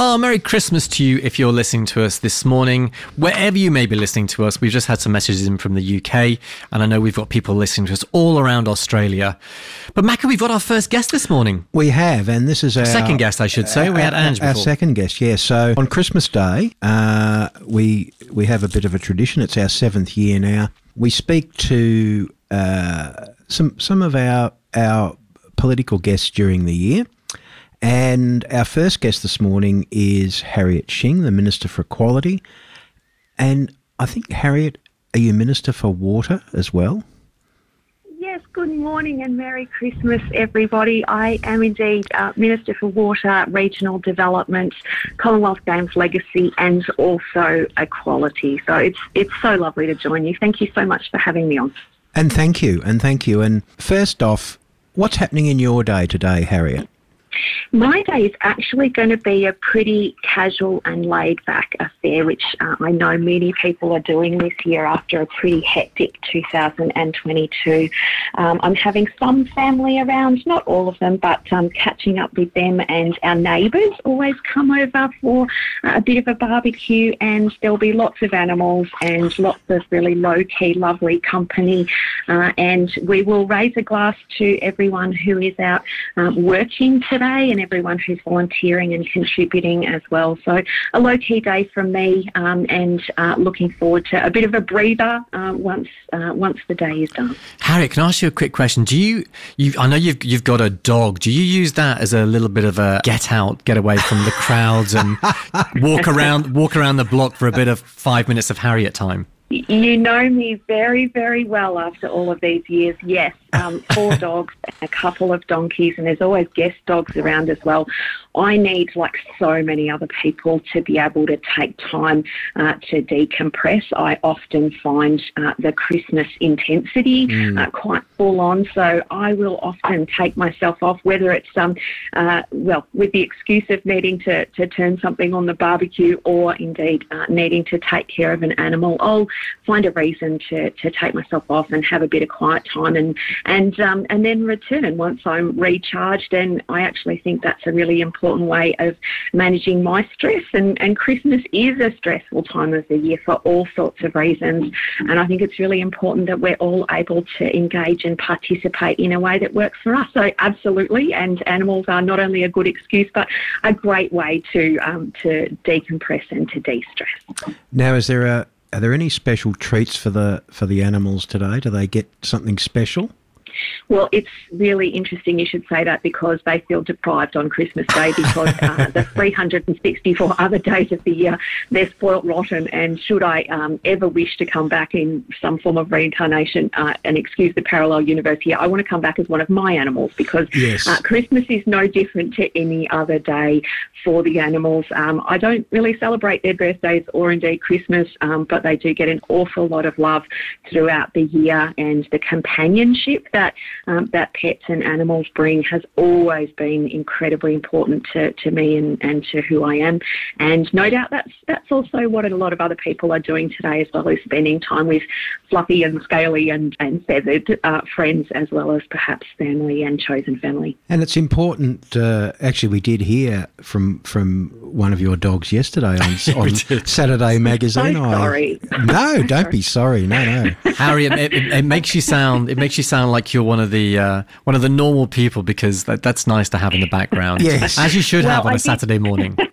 Oh, Merry Christmas to you if you're listening to us this morning. Wherever you may be listening to us, we've just had some messages in from the UK, and I know we've got people listening to us all around Australia. But Macca, we've got our first guest this morning. We have, and this is our Second guest, I should say. We had Ange our second guest. Yeah. So on Christmas Day, uh, we we have a bit of a tradition. It's our seventh year now. We speak to uh, some some of our our political guests during the year. And our first guest this morning is Harriet Shing, the Minister for Equality. And I think, Harriet, are you Minister for Water as well? Yes, good morning and Merry Christmas, everybody. I am indeed uh, Minister for Water, Regional Development, Commonwealth Games Legacy, and also Equality. So it's it's so lovely to join you. Thank you so much for having me on. And thank you, and thank you. And first off, what's happening in your day today, Harriet? My day is actually going to be a pretty casual and laid back affair, which uh, I know many people are doing this year after a pretty hectic 2022. Um, I'm having some family around, not all of them, but um, catching up with them, and our neighbours always come over for a bit of a barbecue, and there'll be lots of animals and lots of really low key, lovely company. Uh, and we will raise a glass to everyone who is out um, working today and everyone who's volunteering and contributing as well. So a low key day from me, um, and uh, looking forward to a bit of a breather uh, once uh, once the day is done. Harriet, can I ask you a quick question? Do you, you, I know you've you've got a dog. Do you use that as a little bit of a get out, get away from the crowds, and walk around walk around the block for a bit of five minutes of Harriet time? You know me very, very well after all of these years. Yes, um, four dogs, and a couple of donkeys, and there's always guest dogs around as well. I need, like so many other people, to be able to take time uh, to decompress. I often find uh, the Christmas intensity uh, quite full on, so I will often take myself off, whether it's um, uh, well, with the excuse of needing to, to turn something on the barbecue, or indeed uh, needing to take care of an animal. I'll find a reason to, to take myself off and have a bit of quiet time, and and um, and then return once I'm recharged. And I actually think that's a really important way of managing my stress. And, and Christmas is a stressful time of the year for all sorts of reasons. And I think it's really important that we're all able to engage and participate in a way that works for us. So absolutely, and animals are not only a good excuse, but a great way to um, to decompress and to de-stress. Now, is there a are there any special treats for the for the animals today? Do they get something special? Well, it's really interesting you should say that because they feel deprived on Christmas Day because uh, the 364 other days of the year they're spoilt rotten. And should I um, ever wish to come back in some form of reincarnation uh, and excuse the parallel universe here, I want to come back as one of my animals because Yes. uh, Christmas is no different to any other day for the animals. Um, I don't really celebrate their birthdays or indeed Christmas, um, but they do get an awful lot of love throughout the year, and the companionship that um, that pets and animals bring has always been incredibly important to, to me and, and to who I am. And no doubt that's that's also what a lot of other people are doing today as well as spending time with fluffy and scaly and, and feathered uh, friends as well as perhaps family and chosen family. And it's important. Uh, actually, we did hear from from one of your dogs yesterday on, on Saturday Magazine. So I- sorry. no, don't be sorry. No, no. Harriet, it, it, it makes you sound it makes you sound like you're one of the uh, one of the normal people because that, that's nice to have in the background. Yes. as you should Well, have on I a think- Saturday morning.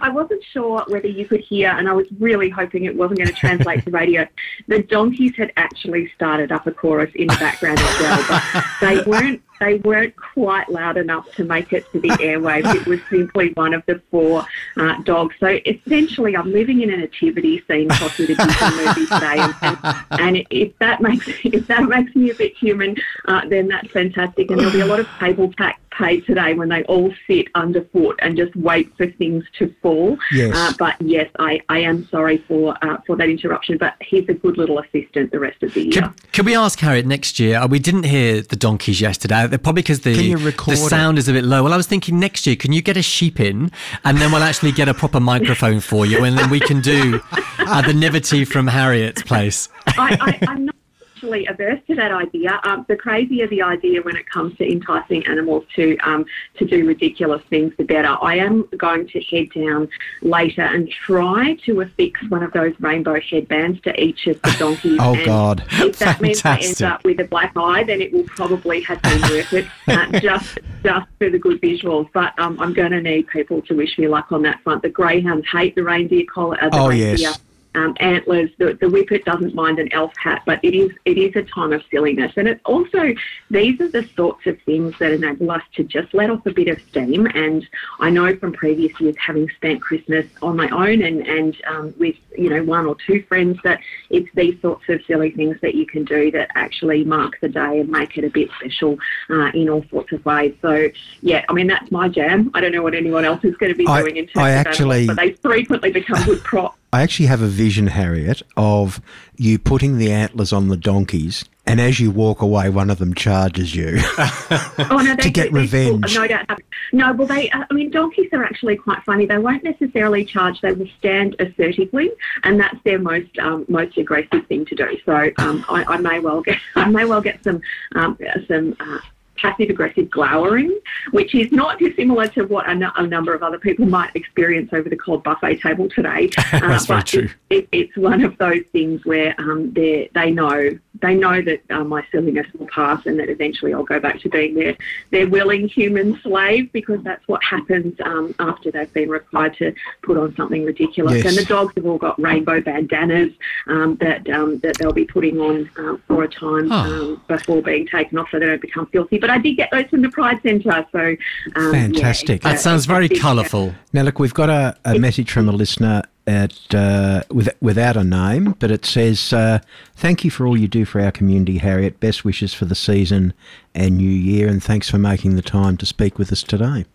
I wasn't sure whether you could hear, and I was really hoping it wasn't going to translate to radio. The donkeys had actually started up a chorus in the background as well, but they weren't. They weren't quite loud enough to make it to the airwaves. It was simply one of the four uh, dogs. So essentially, I'm living in a nativity scene, possibly the Disney movie today, and, and, and if that makes if that makes me a bit human, uh, then that's fantastic. And there'll be a lot of table tack pay today when they all sit underfoot and just wait for things to fall. Yes. Uh, but yes, I, I am sorry for uh, for that interruption. But he's a good little assistant the rest of the year. Could, could we ask Harriet next year? uh, We didn't hear the donkeys yesterday. Yeah, they're probably because the, Can you record the sound is a bit low. Well, I was thinking next year, can you get a sheep in and then we'll actually get a proper microphone for you and then we can do uh, the Nivety from Harriet's place. I, I, I'm not actually averse to that idea. Um, the crazier the idea when it comes to enticing animals to um, to do ridiculous things, the better. I am going to head down later and try to affix one of those rainbow headbands to each of the donkeys. Oh, and God. If that means I end up with a black eye, then it will probably have been worth it uh, just just for the good visuals. But um, I'm going to need people to wish me luck on that front. The greyhounds hate the reindeer collar. Uh, the Oh, reindeer yes. Um, antlers. The, the whippet doesn't mind an elf hat, but it is it is a time of silliness. And it also these are the sorts of things that enable us to just let off a bit of steam. And I know from previous years, having spent Christmas on my own and and um, with you know one or two friends, that it's these sorts of silly things that you can do that actually mark the day and make it a bit special uh, in all sorts of ways. So yeah, I mean that's my jam. I don't know what anyone else is going to be I- doing in terms I of actually- animals, but they frequently become good props. I actually have a vision, Harriet, of you putting the antlers on the donkeys, and as you walk away, one of them charges you. Oh, no, they, To get they- revenge. No doubt. No, well, they. uh, I mean, donkeys are actually quite funny. They won't necessarily charge. They will stand assertively, and that's their most um, most aggressive thing to do. So um, I, I may well get I may well get some um, some. Uh, Passive aggressive glowering, which is not dissimilar to what a, number of other people might experience over the cold buffet table today. Uh, That's very true. It, it's one of those things where um, they know they know that uh, my silliness will pass and that eventually I'll go back to being their their willing human slave because that's what happens um, after they've been required to put on something ridiculous. Yes. And the dogs have all got rainbow bandanas um, that um, that they'll be putting on uh, for a time Oh. um, before being taken off so they don't become filthy. But I did get those from the Pride Centre, so um, Fantastic. Yeah, That a- sounds very big- colourful. now, look, we've got a, a message from a listener at uh, with, without a name, but it says, uh, "Thank you for all you do for our community, Harriet. Best wishes for the season and New Year, and thanks for making the time to speak with us today."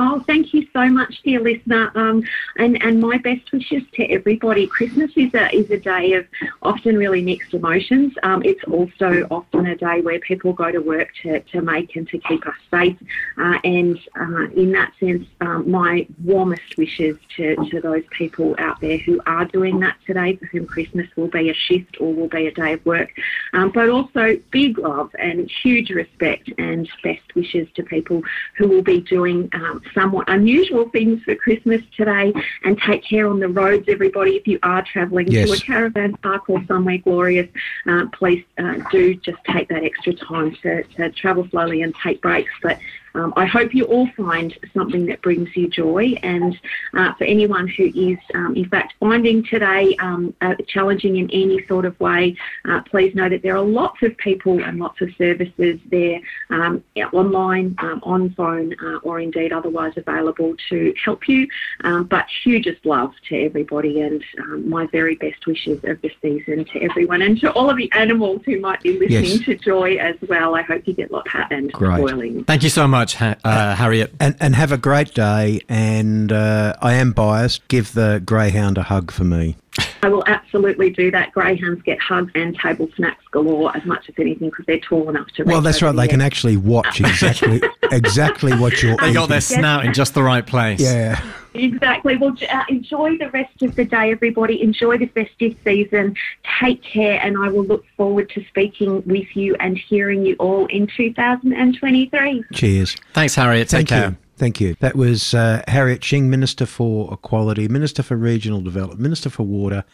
Oh, thank you so much, dear listener, um, and and my best wishes to everybody. Christmas is a is a day of often really mixed emotions. Um, it's also often a day where people go to work to, to make and to keep us safe, uh, and uh, in that sense, um, my warmest wishes to, to those people out there who are doing that today, for whom Christmas will be a shift or will be a day of work, um, but also big love and huge respect and best wishes to people who will be doing um, somewhat unusual things for Christmas today and take care on the roads, everybody. If you are travelling Yes. to a caravan park or somewhere glorious, uh, please uh, do just take that extra time to, to travel slowly and take breaks. But um, I hope you all find something that brings you joy. And uh, for anyone who is, um, in fact, finding today um, uh, challenging in any sort of way, uh, please know that there are lots of people and lots of services there um, online, um, on phone, uh, or indeed otherwise available to help you. Um, but hugest love to everybody and um, my very best wishes of the season to everyone and to all of the animals who might be listening Yes. to Joy as well. I hope you get lots and Great. spoiling. Thank you so much, Ha- uh, Harriet. And and have a great day. And uh, I am biased. Give the greyhound a hug for me. I will absolutely do that. Greyhounds get hugs and table snacks galore as much as anything because they're tall enough to. Well, that's right. the They can actually watch exactly exactly what you're They got their snout in just the right place. Yeah. Exactly. Well, uh, enjoy the rest of the day, everybody. Enjoy the festive season. Take care, and I will look forward to speaking with you and hearing you all in 2023. Cheers. Thanks, Harriet. Take Thank care. you. Thank you. That was uh, Harriet Shing, Minister for Equality, Minister for Regional Development, Minister for Water,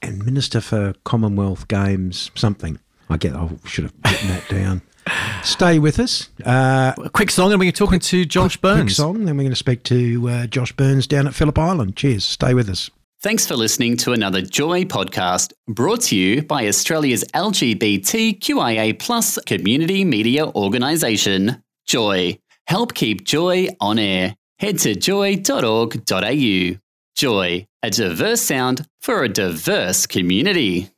and Minister for Commonwealth Games. Something. I get. I should have written that down. Stay with us. Uh, A quick song, and we're talking to Josh Burns. quick song. Then we're going to speak to uh, Josh Burns down at Phillip Island. Cheers. Stay with us. Thanks for listening to another Joy podcast brought to you by Australia's LGBTQIA plus community media organisation, Joy. Help keep Joy on air. Head to joy.org.au. Joy, a diverse sound for a diverse community.